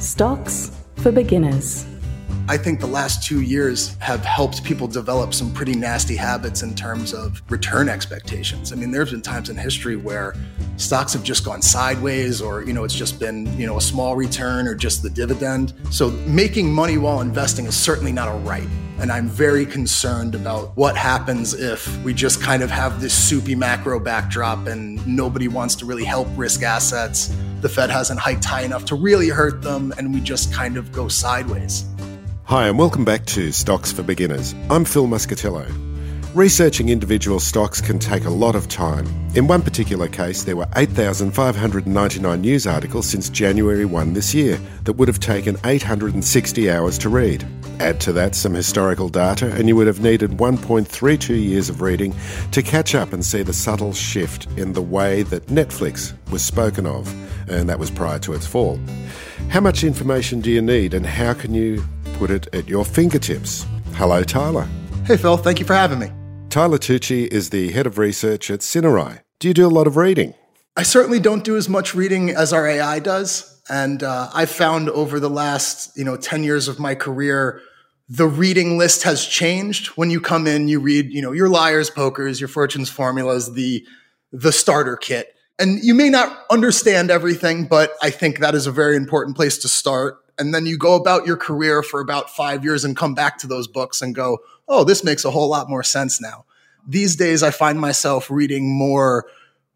Stocks for beginners. I think the last two years have helped people develop some pretty nasty habits in terms of return expectations. I mean, there's been times in history where stocks have just gone sideways or, you know, it's just been, you know, a small return or just the dividend. So making money while investing is certainly not a right. And I'm very concerned about what happens if we just kind of have this soupy macro backdrop and nobody wants to really help risk assets. The Fed hasn't hiked high enough to really hurt them, and we just kind of go sideways. Hi, and welcome back to Stocks for Beginners. I'm Phil Muscatello. Researching individual stocks can take a lot of time. In one particular case, there were 8,599 news articles since January 1 this year that would have taken 860 hours to read. Add to that some historical data, and you would have needed 1.32 years of reading to catch up and see the subtle shift in the way that Netflix was spoken of, and that was prior to its fall. How much information do you need, and how can you put it at your fingertips? Hello, Tyler. Hey, Phil, thank you for having me. Tyler Tucci is the head of research at Cinerai. Do you do a lot of reading? I certainly don't do as much reading as our AI does. And uh, I've found over the last, you know, 10 years of my career, the reading list has changed. When you come in, you read, you know, your liars, pokers, your fortunes formulas, the, the starter kit. And you may not understand everything, but I think that is a very important place to start. And then you go about your career for about five years and come back to those books and go, oh, this makes a whole lot more sense now. These days, I find myself reading more,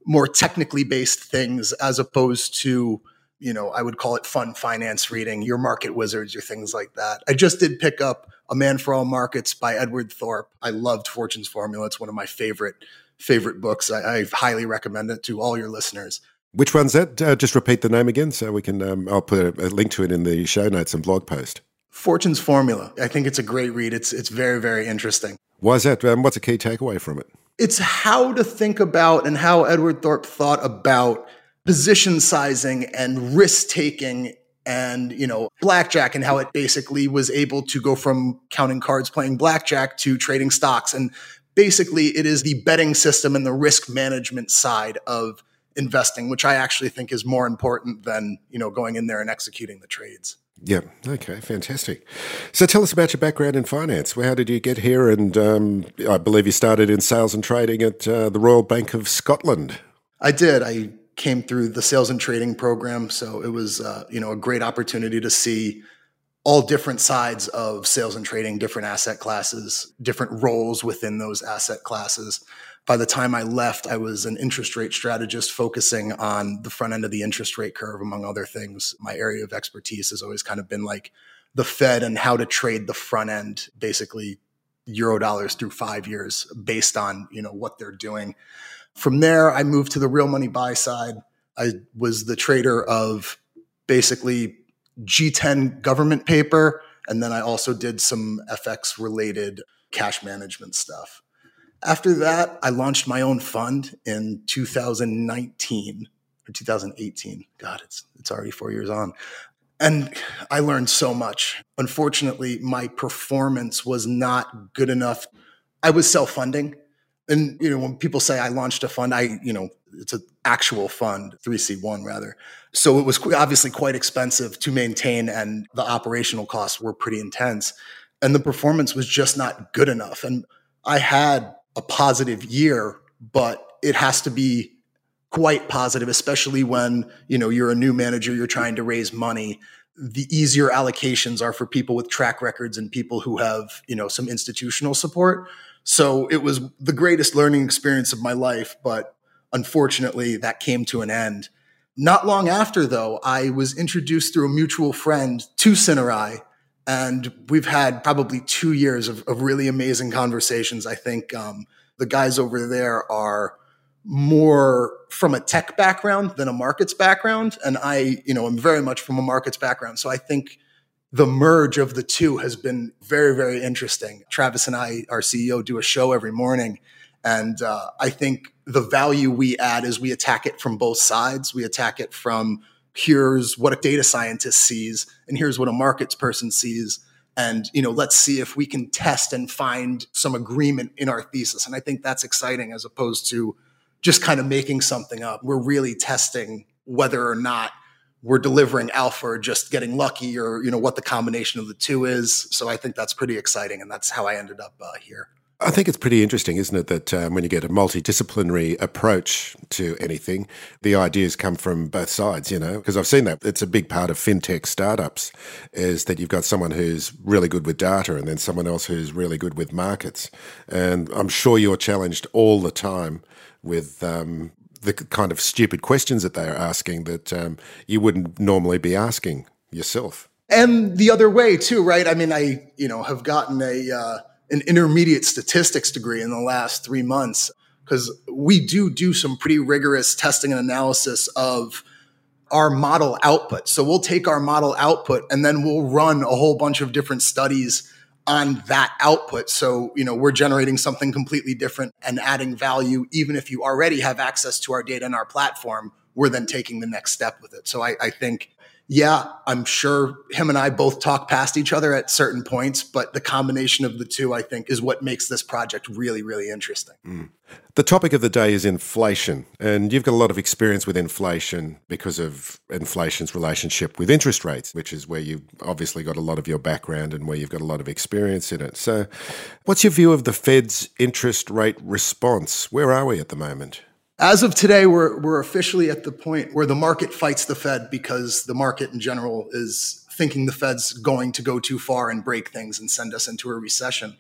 more technically based things as opposed to, you know, I would call it fun finance reading, your market wizards, your things like that. I just did pick up A Man for All Markets by Edward Thorp. I loved Fortune's Formula. It's one of my favorite favorite books. I, I highly recommend it to all your listeners. Which one's that? Uh, just repeat the name again so we can, um, I'll put a, a link to it in the show notes and blog post. Fortune's Formula. I think it's a great read. It's it's very very interesting. Why is that? Um, what's a key takeaway from it? It's how to think about and how Edward Thorp thought about position sizing and risk taking and you know blackjack and how it basically was able to go from counting cards playing blackjack to trading stocks and basically it is the betting system and the risk management side of investing which i actually think is more important than you know going in there and executing the trades yeah. Okay. Fantastic. So tell us about your background in finance. How did you get here? And um, I believe you started in sales and trading at uh, the Royal Bank of Scotland. I did. I came through the sales and trading program, so it was uh, you know a great opportunity to see all different sides of sales and trading, different asset classes, different roles within those asset classes by the time I left, I was an interest rate strategist focusing on the front end of the interest rate curve, among other things. My area of expertise has always kind of been like the Fed and how to trade the front end, basically euro dollars through five years based on, you know, what they're doing. From there, I moved to the real money buy side. I was the trader of basically G10 government paper. And then I also did some FX related cash management stuff. After that, I launched my own fund in 2019 or 2018. God, it's it's already 4 years on. And I learned so much. Unfortunately, my performance was not good enough. I was self-funding. And you know, when people say I launched a fund, I, you know, it's an actual fund, 3C1 rather. So it was obviously quite expensive to maintain and the operational costs were pretty intense and the performance was just not good enough. And I had a positive year, but it has to be quite positive, especially when, you know, you're a new manager, you're trying to raise money. The easier allocations are for people with track records and people who have, you know, some institutional support. So it was the greatest learning experience of my life, but unfortunately that came to an end. Not long after, though, I was introduced through a mutual friend to Cinerai and we've had probably two years of, of really amazing conversations. I think um, the guys over there are more from a tech background than a markets background. And I, you know, am very much from a markets background. So I think the merge of the two has been very, very interesting. Travis and I, our CEO, do a show every morning. And uh, I think the value we add is we attack it from both sides. We attack it from here's what a data scientist sees, and here's what a markets person sees. And you know, let's see if we can test and find some agreement in our thesis. And I think that's exciting as opposed to just kind of making something up. We're really testing whether or not we're delivering alpha or just getting lucky or you know what the combination of the two is so i think that's pretty exciting and that's how i ended up uh, here I think it's pretty interesting, isn't it, that um, when you get a multidisciplinary approach to anything, the ideas come from both sides, you know, because I've seen that. It's a big part of fintech startups is that you've got someone who's really good with data and then someone else who's really good with markets. And I'm sure you're challenged all the time with um, the kind of stupid questions that they are asking that um, you wouldn't normally be asking yourself. And the other way too, right? I mean, I, you know, have gotten a, uh, an intermediate statistics degree in the last three months because we do do some pretty rigorous testing and analysis of our model output. So we'll take our model output and then we'll run a whole bunch of different studies on that output. So, you know, we're generating something completely different and adding value. Even if you already have access to our data and our platform, we're then taking the next step with it. So I, I think yeah, I'm sure him and I both talk past each other at certain points, but the combination of the two, I think, is what makes this project really, really interesting. Mm. The topic of the day is inflation, and you've got a lot of experience with inflation because of inflation's relationship with interest rates, which is where you've obviously got a lot of your background and where you've got a lot of experience in it. So, what's your view of the Fed's interest rate response? Where are we at the moment? As of today, we're, we're officially at the point where the market fights the Fed because the market in general is thinking the Fed's going to go too far and break things and send us into a recession.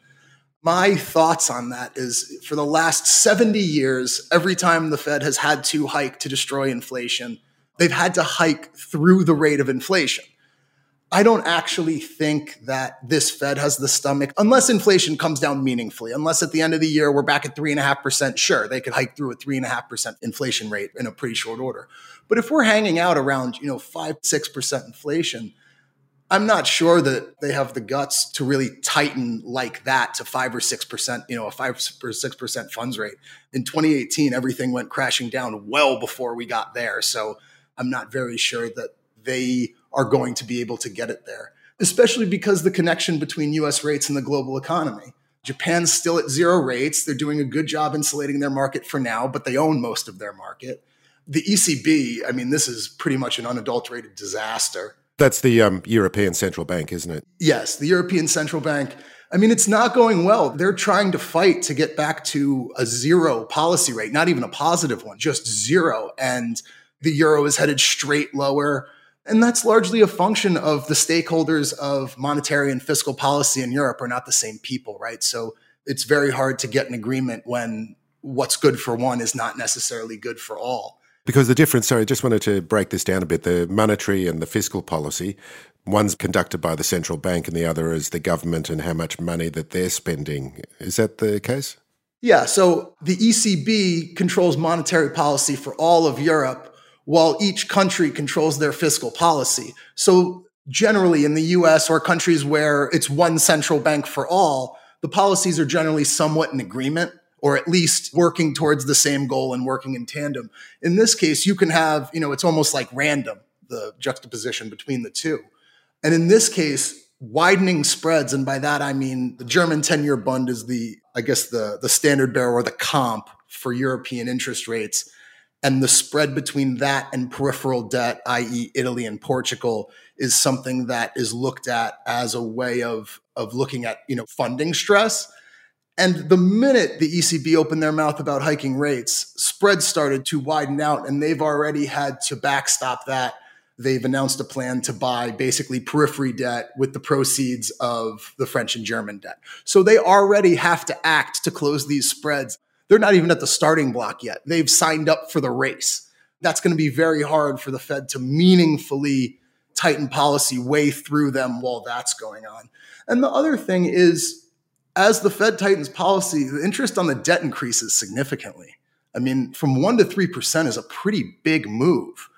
My thoughts on that is for the last 70 years, every time the Fed has had to hike to destroy inflation, they've had to hike through the rate of inflation. I don't actually think that this Fed has the stomach, unless inflation comes down meaningfully, unless at the end of the year we're back at three and a half percent. Sure, they could hike through a three and a half percent inflation rate in a pretty short order. But if we're hanging out around, you know, five, six percent inflation, I'm not sure that they have the guts to really tighten like that to five or six percent, you know, a five or six percent funds rate. In 2018, everything went crashing down well before we got there. So I'm not very sure that they are going to be able to get it there, especially because the connection between US rates and the global economy. Japan's still at zero rates. They're doing a good job insulating their market for now, but they own most of their market. The ECB, I mean, this is pretty much an unadulterated disaster. That's the um, European Central Bank, isn't it? Yes, the European Central Bank. I mean, it's not going well. They're trying to fight to get back to a zero policy rate, not even a positive one, just zero. And the euro is headed straight lower. And that's largely a function of the stakeholders of monetary and fiscal policy in Europe are not the same people, right? So it's very hard to get an agreement when what's good for one is not necessarily good for all. Because the difference, sorry, I just wanted to break this down a bit. The monetary and the fiscal policy, one's conducted by the central bank and the other is the government and how much money that they're spending. Is that the case? Yeah. So the ECB controls monetary policy for all of Europe while each country controls their fiscal policy. So generally in the US or countries where it's one central bank for all, the policies are generally somewhat in agreement or at least working towards the same goal and working in tandem. In this case, you can have, you know, it's almost like random, the juxtaposition between the two. And in this case, widening spreads, and by that I mean the German 10 year bund is the, I guess, the, the standard bearer or the comp for European interest rates and the spread between that and peripheral debt, i.e., Italy and Portugal, is something that is looked at as a way of, of looking at you know funding stress. And the minute the ECB opened their mouth about hiking rates, spreads started to widen out, and they've already had to backstop that. They've announced a plan to buy basically periphery debt with the proceeds of the French and German debt. So they already have to act to close these spreads they're not even at the starting block yet. They've signed up for the race. That's going to be very hard for the Fed to meaningfully tighten policy way through them while that's going on. And the other thing is, as the Fed tightens policy, the interest on the debt increases significantly. I mean, from 1% to 3% is a pretty big move.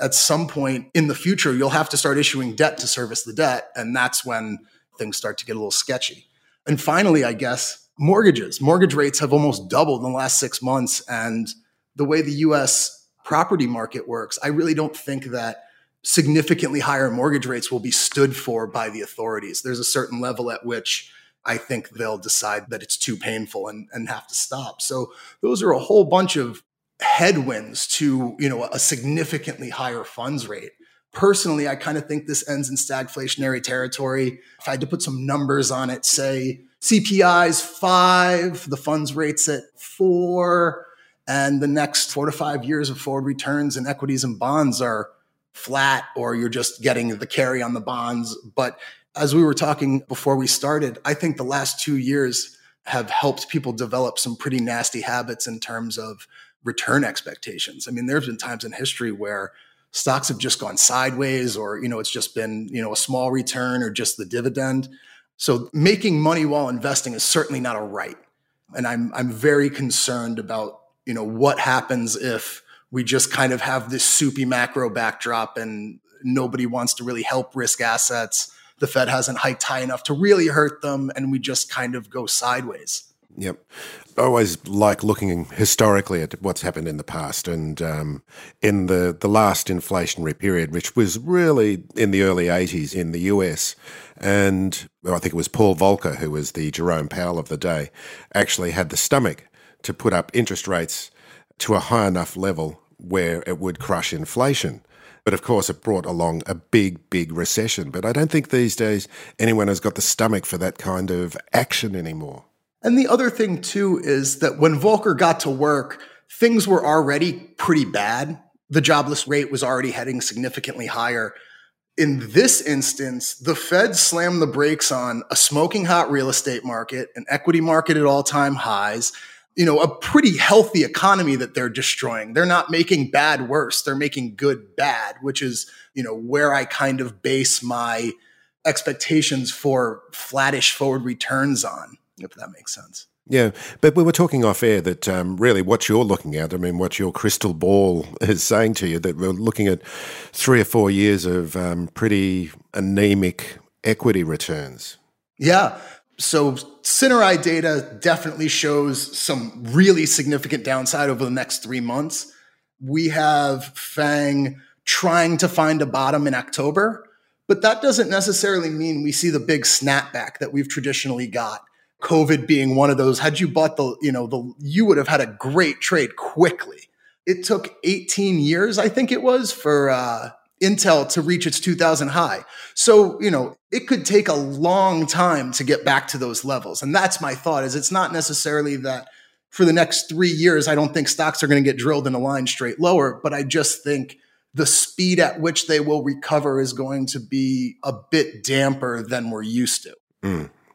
At some point in the future, you'll have to start issuing debt to service the debt. And that's when things start to get a little sketchy. And finally, I guess, mortgages. Mortgage rates have almost doubled in the last six months. And the way the US property market works, I really don't think that significantly higher mortgage rates will be stood for by the authorities. There's a certain level at which I think they'll decide that it's too painful and, and have to stop. So those are a whole bunch of headwinds to, you know, a significantly higher funds rate. Personally, I kind of think this ends in stagflationary territory. If I had to put some numbers on it, say CPI's five, the funds rates at four, and the next four to five years of forward returns in equities and bonds are flat, or you're just getting the carry on the bonds. But as we were talking before we started, I think the last two years have helped people develop some pretty nasty habits in terms of return expectations. I mean, there's been times in history where stocks have just gone sideways or, you know, it's just been, you know, a small return or just the dividend. So making money while investing is certainly not a right. And I'm I'm very concerned about, you know, what happens if we just kind of have this soupy macro backdrop and nobody wants to really help risk assets the Fed hasn't hiked high enough to really hurt them, and we just kind of go sideways. Yep. I always like looking historically at what's happened in the past. And um, in the, the last inflationary period, which was really in the early 80s in the US, and well, I think it was Paul Volcker, who was the Jerome Powell of the day, actually had the stomach to put up interest rates to a high enough level where it would crush inflation. But of course, it brought along a big, big recession. But I don't think these days anyone has got the stomach for that kind of action anymore. And the other thing, too, is that when Volcker got to work, things were already pretty bad. The jobless rate was already heading significantly higher. In this instance, the Fed slammed the brakes on a smoking hot real estate market, an equity market at all time highs, you know, a pretty healthy economy that they're destroying. They're not making bad worse. They're making good bad, which is, you know, where I kind of base my expectations for flattish forward returns on, if that makes sense. Yeah, but we were talking off air that um, really what you're looking at, I mean, what your crystal ball is saying to you, that we're looking at three or four years of um, pretty anemic equity returns. Yeah so Cinerai data definitely shows some really significant downside over the next three months. We have Fang trying to find a bottom in October, but that doesn't necessarily mean we see the big snapback that we've traditionally got. COVID being one of those. Had you bought the, you know, the you would have had a great trade quickly. It took 18 years, I think it was, for uh, Intel to reach its 2000 high. So, you know, it could take a long time to get back to those levels. And that's my thought is it's not necessarily that for the next 3 years I don't think stocks are going to get drilled in a line straight lower, but I just think the speed at which they will recover is going to be a bit damper than we're used to. Mm.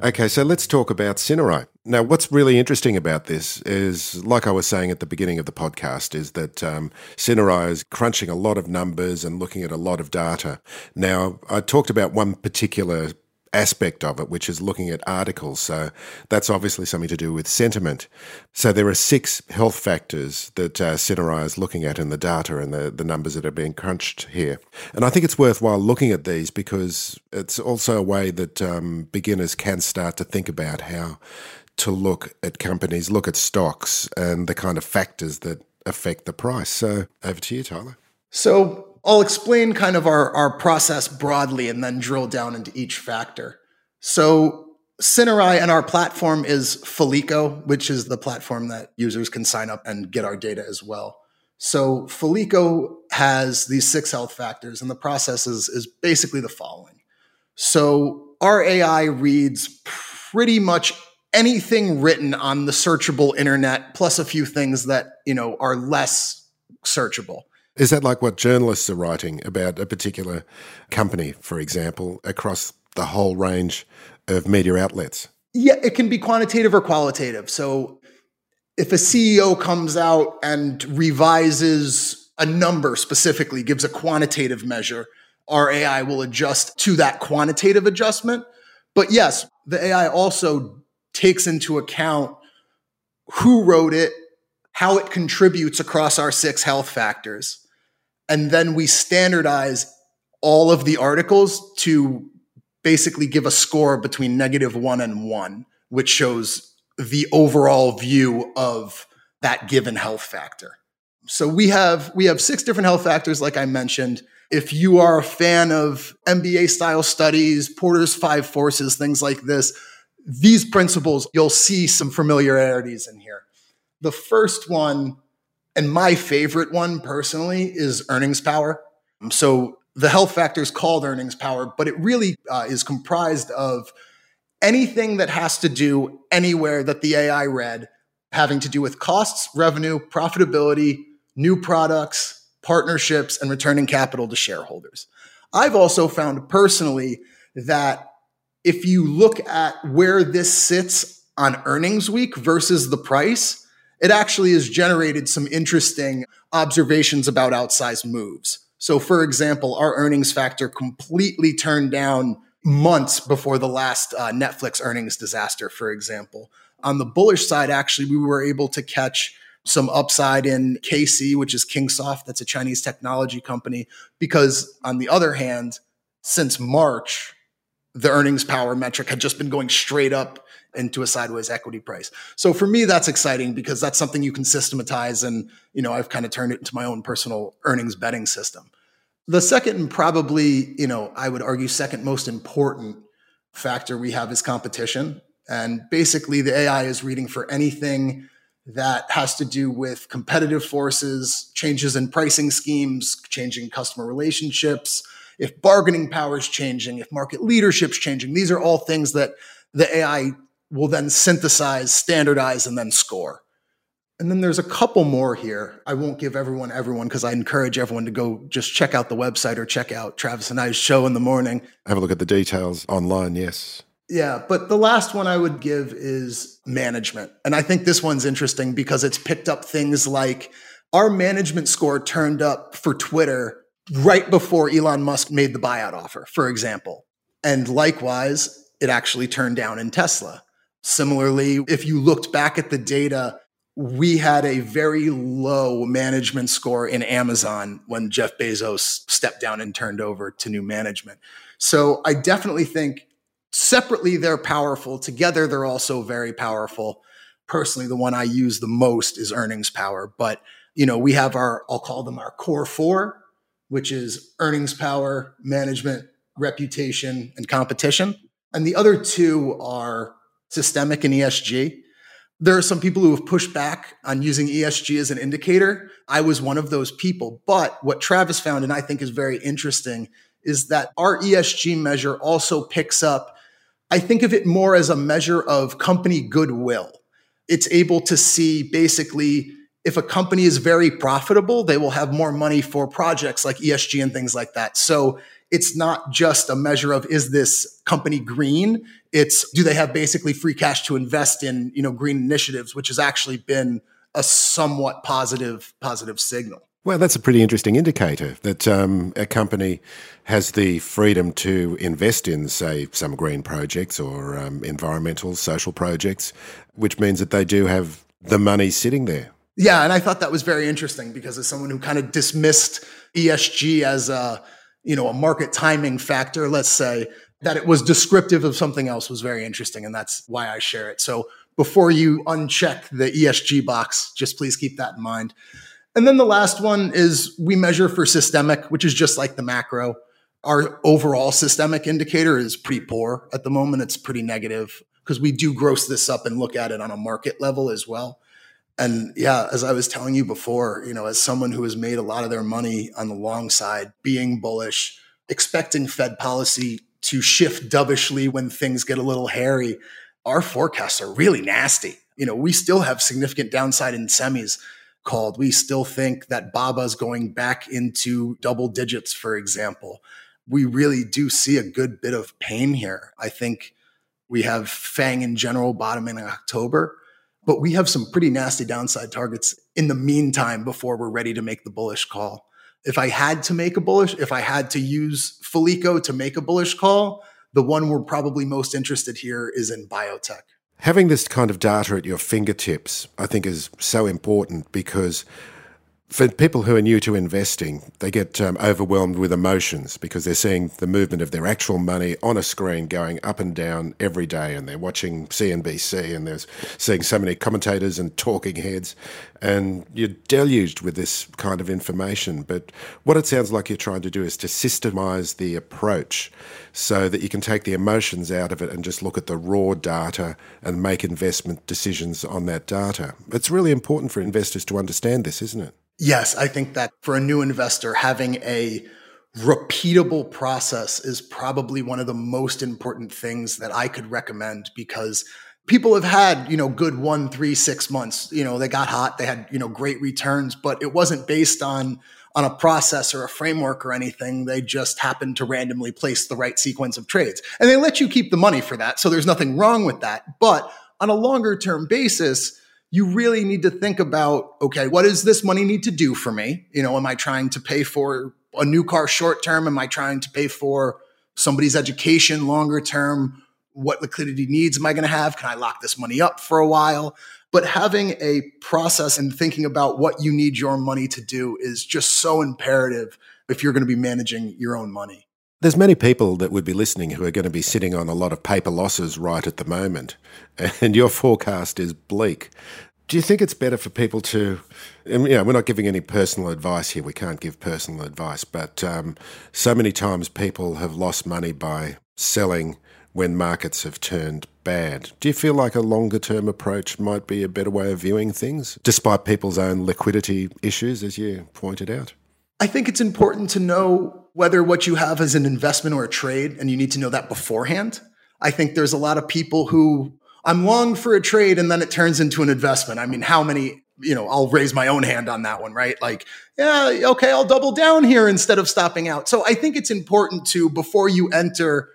Okay, so let's talk about Cinerai. Now, what's really interesting about this is, like I was saying at the beginning of the podcast, is that um, Cinerai is crunching a lot of numbers and looking at a lot of data. Now, I talked about one particular aspect of it, which is looking at articles. So that's obviously something to do with sentiment. So there are six health factors that uh, Cinerai is looking at in the data and the, the numbers that are being crunched here. And I think it's worthwhile looking at these because it's also a way that um, beginners can start to think about how to look at companies, look at stocks, and the kind of factors that affect the price. So over to you, Tyler. So I'll explain kind of our, our process broadly and then drill down into each factor. So Cinerai and our platform is Felico, which is the platform that users can sign up and get our data as well. So Felico has these six health factors, and the process is, is basically the following. So our AI reads pretty much anything written on the searchable internet, plus a few things that you know are less searchable. Is that like what journalists are writing about a particular company, for example, across the whole range of media outlets? Yeah, it can be quantitative or qualitative. So if a CEO comes out and revises a number specifically, gives a quantitative measure, our AI will adjust to that quantitative adjustment. But yes, the AI also takes into account who wrote it, how it contributes across our six health factors. And then we standardize all of the articles to basically give a score between negative one and one, which shows the overall view of that given health factor. So we have we have six different health factors like I mentioned. If you are a fan of MBA style studies, Porter's five forces, things like this, these principles you'll see some familiarities in here. The first one and my favorite one personally is earnings power. So the health factor is called earnings power, but it really uh, is comprised of anything that has to do anywhere that the AI read having to do with costs, revenue, profitability, new products, partnerships, and returning capital to shareholders. I've also found personally that if you look at where this sits on earnings week versus the price, it actually has generated some interesting observations about outsized moves. So, for example, our earnings factor completely turned down months before the last uh, Netflix earnings disaster, for example. On the bullish side, actually, we were able to catch some upside in KC, which is Kingsoft, that's a Chinese technology company, because on the other hand, since March, the earnings power metric had just been going straight up into a sideways equity price. So for me, that's exciting because that's something you can systematize. And, you know, I've kind of turned it into my own personal earnings betting system. The second and probably, you know, I would argue second most important factor we have is competition. And basically the AI is reading for anything that has to do with competitive forces, changes in pricing schemes, changing customer relationships, if bargaining power is changing, if market leadership's changing. These are all things that the AI will then synthesize, standardize, and then score. And then there's a couple more here. I won't give everyone everyone because I encourage everyone to go just check out the website or check out Travis and I's show in the morning. Have a look at the details online, yes. Yeah, but the last one I would give is management. And I think this one's interesting because it's picked up things like our management score turned up for Twitter right before Elon Musk made the buyout offer, for example. And likewise, it actually turned down in Tesla. Similarly, if you looked back at the data, we had a very low management score in Amazon when Jeff Bezos stepped down and turned over to new management. So I definitely think separately they're powerful. Together, they're also very powerful. Personally, the one I use the most is earnings power. But, you know, we have our, I'll call them our core four, which is earnings power, management, reputation, and competition. And the other two are systemic and ESG. There are some people who have pushed back on using ESG as an indicator. I was one of those people. But what Travis found, and I think is very interesting, is that our ESG measure also picks up, I think of it more as a measure of company goodwill. It's able to see basically if a company is very profitable, they will have more money for projects like ESG and things like that. So it's not just a measure of is this company green? It's do they have basically free cash to invest in, you know, green initiatives, which has actually been a somewhat positive positive signal. Well, that's a pretty interesting indicator that um, a company has the freedom to invest in, say, some green projects or um, environmental, social projects, which means that they do have the money sitting there. Yeah, and I thought that was very interesting because as someone who kind of dismissed ESG as a you know, a market timing factor, let's say, that it was descriptive of something else was very interesting. And that's why I share it. So before you uncheck the ESG box, just please keep that in mind. And then the last one is we measure for systemic, which is just like the macro. Our overall systemic indicator is pretty poor at the moment. It's pretty negative because we do gross this up and look at it on a market level as well. And yeah, as I was telling you before, you know, as someone who has made a lot of their money on the long side, being bullish, expecting Fed policy to shift dovishly when things get a little hairy, our forecasts are really nasty. You know, we still have significant downside in semis called. We still think that Baba's going back into double digits, for example. We really do see a good bit of pain here. I think we have Fang in general bottoming in October, but we have some pretty nasty downside targets in the meantime before we're ready to make the bullish call. If I had to make a bullish, if I had to use Felico to make a bullish call, the one we're probably most interested here is in biotech. Having this kind of data at your fingertips, I think, is so important because for people who are new to investing, they get um, overwhelmed with emotions because they're seeing the movement of their actual money on a screen going up and down every day, and they're watching CNBC and they're seeing so many commentators and talking heads, and you're deluged with this kind of information. But what it sounds like you're trying to do is to systemize the approach so that you can take the emotions out of it and just look at the raw data and make investment decisions on that data. It's really important for investors to understand this, isn't it? Yes, I think that for a new investor, having a repeatable process is probably one of the most important things that I could recommend because people have had, you know, good one, three, six months. You know, they got hot, they had, you know, great returns, but it wasn't based on on a process or a framework or anything. They just happened to randomly place the right sequence of trades. And they let you keep the money for that. So there's nothing wrong with that. But on a longer term basis, you really need to think about okay, what does this money need to do for me? You know, am I trying to pay for a new car short term? Am I trying to pay for somebody's education longer term? What liquidity needs am I going to have? Can I lock this money up for a while? But having a process and thinking about what you need your money to do is just so imperative if you're going to be managing your own money. There's many people that would be listening who are going to be sitting on a lot of paper losses right at the moment, and your forecast is bleak. Do you think it's better for people to, you know, we're not giving any personal advice here. We can't give personal advice, but um, so many times people have lost money by selling when markets have turned bad. Do you feel like a longer term approach might be a better way of viewing things, despite people's own liquidity issues, as you pointed out? I think it's important to know whether what you have is an investment or a trade, and you need to know that beforehand. I think there's a lot of people who I'm long for a trade and then it turns into an investment. I mean, how many, you know, I'll raise my own hand on that one, right? Like, yeah, okay, I'll double down here instead of stopping out. So I think it's important to, before you enter,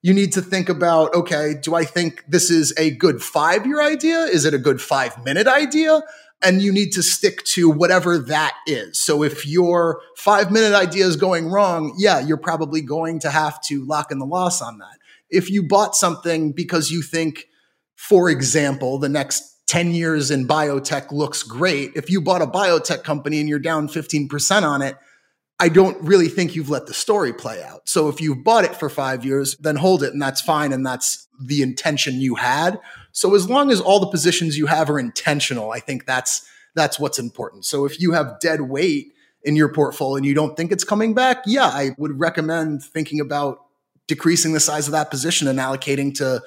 you need to think about okay, do I think this is a good five year idea? Is it a good five minute idea? And you need to stick to whatever that is. So if your five minute idea is going wrong, yeah, you're probably going to have to lock in the loss on that. If you bought something because you think, for example, the next 10 years in biotech looks great, if you bought a biotech company and you're down 15% on it, I don't really think you've let the story play out. So if you've bought it for five years, then hold it and that's fine. And that's the intention you had. So as long as all the positions you have are intentional, I think that's that's what's important. So if you have dead weight in your portfolio and you don't think it's coming back, yeah, I would recommend thinking about decreasing the size of that position and allocating to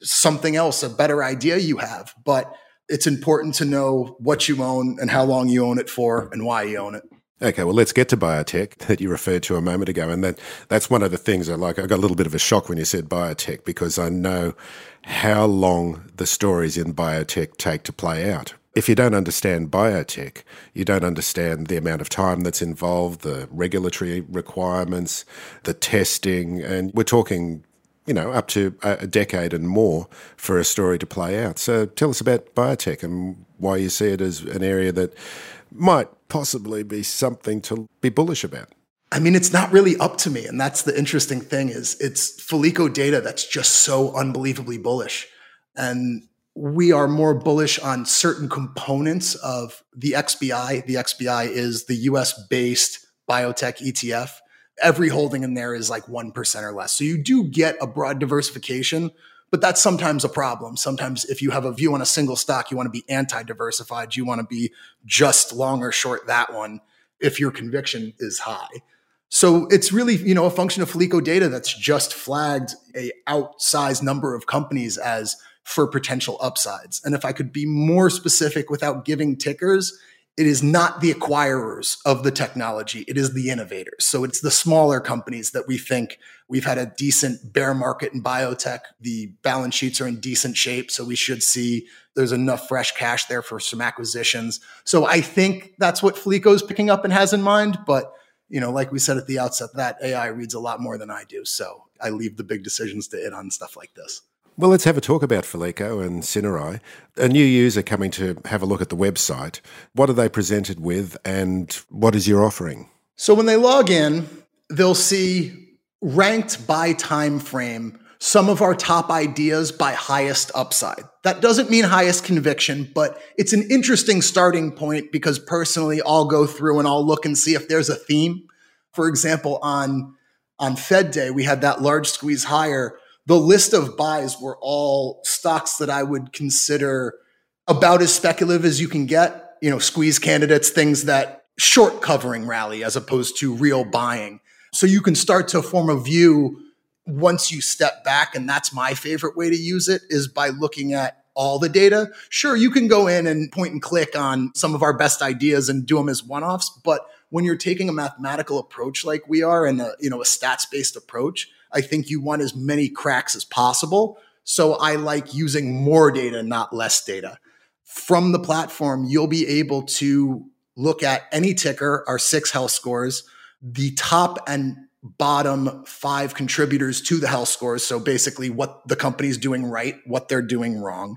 something else, a better idea you have. But it's important to know what you own and how long you own it for and why you own it. Okay, well, let's get to biotech that you referred to a moment ago, and that that's one of the things I like. I got a little bit of a shock when you said biotech because I know how long the stories in biotech take to play out. If you don't understand biotech, you don't understand the amount of time that's involved, the regulatory requirements, the testing, and we're talking you know, up to a decade and more for a story to play out. So tell us about biotech and why you see it as an area that might possibly be something to be bullish about. I mean, it's not really up to me. And that's the interesting thing is it's Felico data that's just so unbelievably bullish. And we are more bullish on certain components of the XBI. The XBI is the US based biotech ETF. Every holding in there is like 1% or less. So you do get a broad diversification, but that's sometimes a problem. Sometimes if you have a view on a single stock, you want to be anti-diversified. You want to be just long or short that one if your conviction is high. So it's really, you know, a function of Felico data that's just flagged a outsized number of companies as for potential upsides. And if I could be more specific without giving tickers, it is not the acquirers of the technology, it is the innovators. So it's the smaller companies that we think we've had a decent bear market in biotech. The balance sheets are in decent shape. So we should see there's enough fresh cash there for some acquisitions. So I think that's what Felico is picking up and has in mind. But, you know, like we said at the outset, that AI reads a lot more than I do. So I leave the big decisions to it on stuff like this. Well, let's have a talk about Felico and Cinerai. A new user coming to have a look at the website. What are they presented with and what is your offering? So when they log in, they'll see ranked by time frame some of our top ideas by highest upside. That doesn't mean highest conviction, but it's an interesting starting point because personally I'll go through and I'll look and see if there's a theme. For example, on on Fed Day, we had that large squeeze higher the list of buys were all stocks that I would consider about as speculative as you can get, you know, squeeze candidates, things that short covering rally as opposed to real buying. So you can start to form a view once you step back. And that's my favorite way to use it is by looking at all the data. Sure, you can go in and point and click on some of our best ideas and do them as one offs. But when you're taking a mathematical approach like we are and a, you know, a stats based approach, I think you want as many cracks as possible. So I like using more data, not less data. From the platform, you'll be able to look at any ticker, our six health scores, the top and bottom five contributors to the health scores. So basically, what the company's doing right, what they're doing wrong.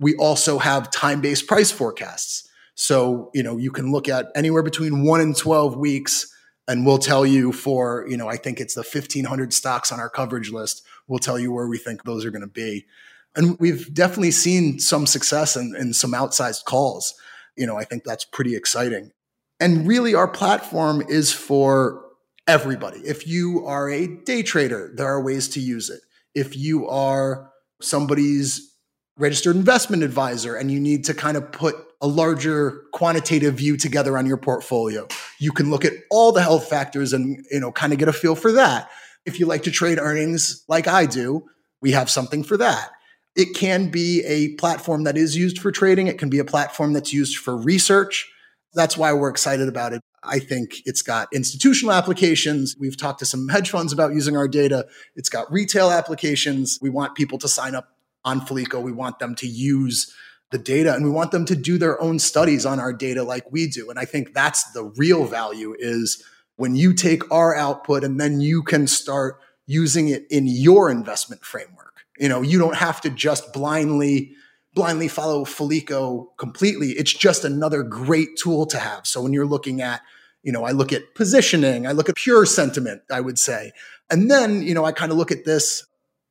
We also have time based price forecasts. So, you know, you can look at anywhere between one and 12 weeks and we'll tell you for you know i think it's the 1500 stocks on our coverage list we'll tell you where we think those are going to be and we've definitely seen some success in, in some outsized calls you know i think that's pretty exciting and really our platform is for everybody if you are a day trader there are ways to use it if you are somebody's registered investment advisor and you need to kind of put a larger quantitative view together on your portfolio. You can look at all the health factors and, you know, kind of get a feel for that. If you like to trade earnings like I do, we have something for that. It can be a platform that is used for trading. It can be a platform that's used for research. That's why we're excited about it. I think it's got institutional applications. We've talked to some hedge funds about using our data. It's got retail applications. We want people to sign up on Felico. We want them to use the data and we want them to do their own studies on our data like we do. And I think that's the real value is when you take our output and then you can start using it in your investment framework. You know, you don't have to just blindly blindly follow Felico completely. It's just another great tool to have. So when you're looking at, you know, I look at positioning, I look at pure sentiment, I would say. And then, you know, I kind of look at this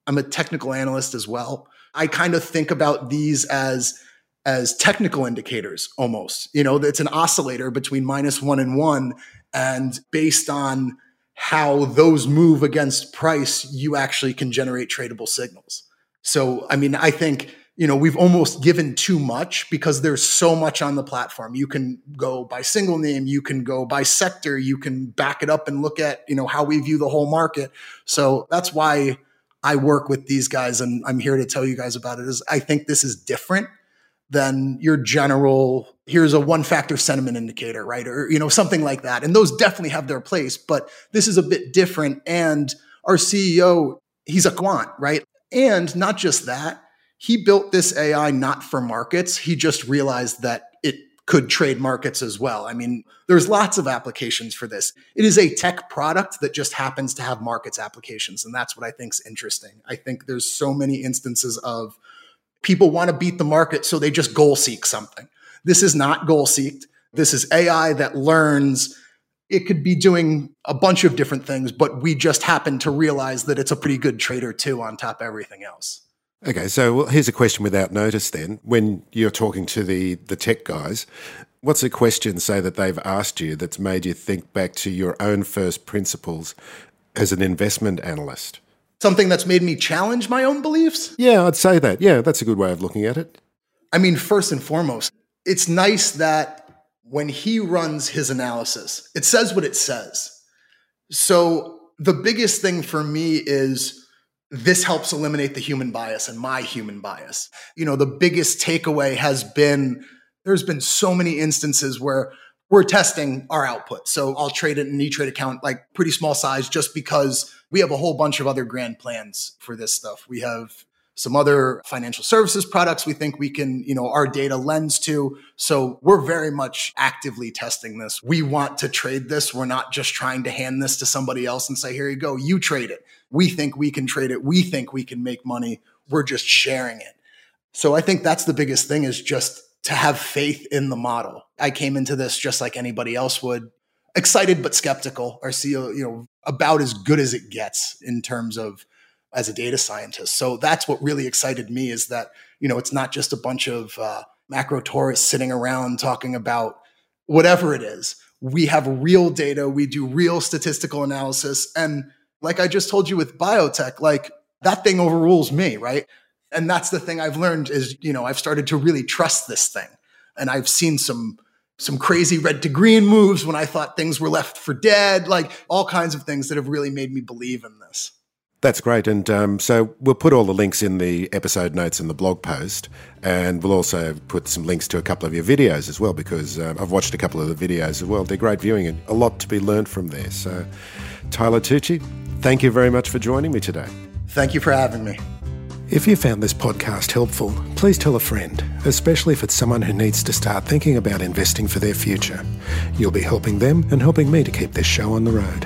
I'm a technical analyst as well. I kind of think about these as as technical indicators almost. You know, it's an oscillator between minus one and one. And based on how those move against price, you actually can generate tradable signals. So, I mean, I think, you know, we've almost given too much because there's so much on the platform. You can go by single name, you can go by sector, you can back it up and look at, you know, how we view the whole market. So that's why I work with these guys and I'm here to tell you guys about it is I think this is different than your general here's a one factor sentiment indicator right or you know something like that and those definitely have their place but this is a bit different and our ceo he's a quant right and not just that he built this ai not for markets he just realized that it could trade markets as well i mean there's lots of applications for this it is a tech product that just happens to have markets applications and that's what i think is interesting i think there's so many instances of people want to beat the market, so they just goal seek something. This is not goal seeked. This is AI that learns. It could be doing a bunch of different things, but we just happen to realize that it's a pretty good trader too on top of everything else. Okay, so well, here's a question without notice then. When you're talking to the, the tech guys, what's a question, say, that they've asked you that's made you think back to your own first principles as an investment analyst? something that's made me challenge my own beliefs? Yeah, I'd say that. Yeah, that's a good way of looking at it. I mean, first and foremost, it's nice that when he runs his analysis, it says what it says. So the biggest thing for me is this helps eliminate the human bias and my human bias. You know, the biggest takeaway has been there's been so many instances where we're testing our output. So I'll trade it in an E-Trade account, like pretty small size, just because we have a whole bunch of other grand plans for this stuff. We have some other financial services products we think we can, you know, our data lends to. So we're very much actively testing this. We want to trade this. We're not just trying to hand this to somebody else and say, here you go, you trade it. We think we can trade it. We think we can make money. We're just sharing it. So I think that's the biggest thing is just to have faith in the model. I came into this just like anybody else would, excited but skeptical. Our CEO, you know, about as good as it gets in terms of as a data scientist. So that's what really excited me is that, you know, it's not just a bunch of uh, macro tourists sitting around talking about whatever it is. We have real data, we do real statistical analysis. And like I just told you with biotech, like that thing overrules me, right? And that's the thing I've learned is, you know, I've started to really trust this thing. And I've seen some some crazy red to green moves when I thought things were left for dead, like all kinds of things that have really made me believe in this. That's great. And um, so we'll put all the links in the episode notes and the blog post. And we'll also put some links to a couple of your videos as well, because um, I've watched a couple of the videos as well. They're great viewing and a lot to be learned from there. So, Tyler Tucci, thank you very much for joining me today. Thank you for having me. If you found this podcast helpful, please tell a friend, especially if it's someone who needs to start thinking about investing for their future. You'll be helping them and helping me to keep this show on the road.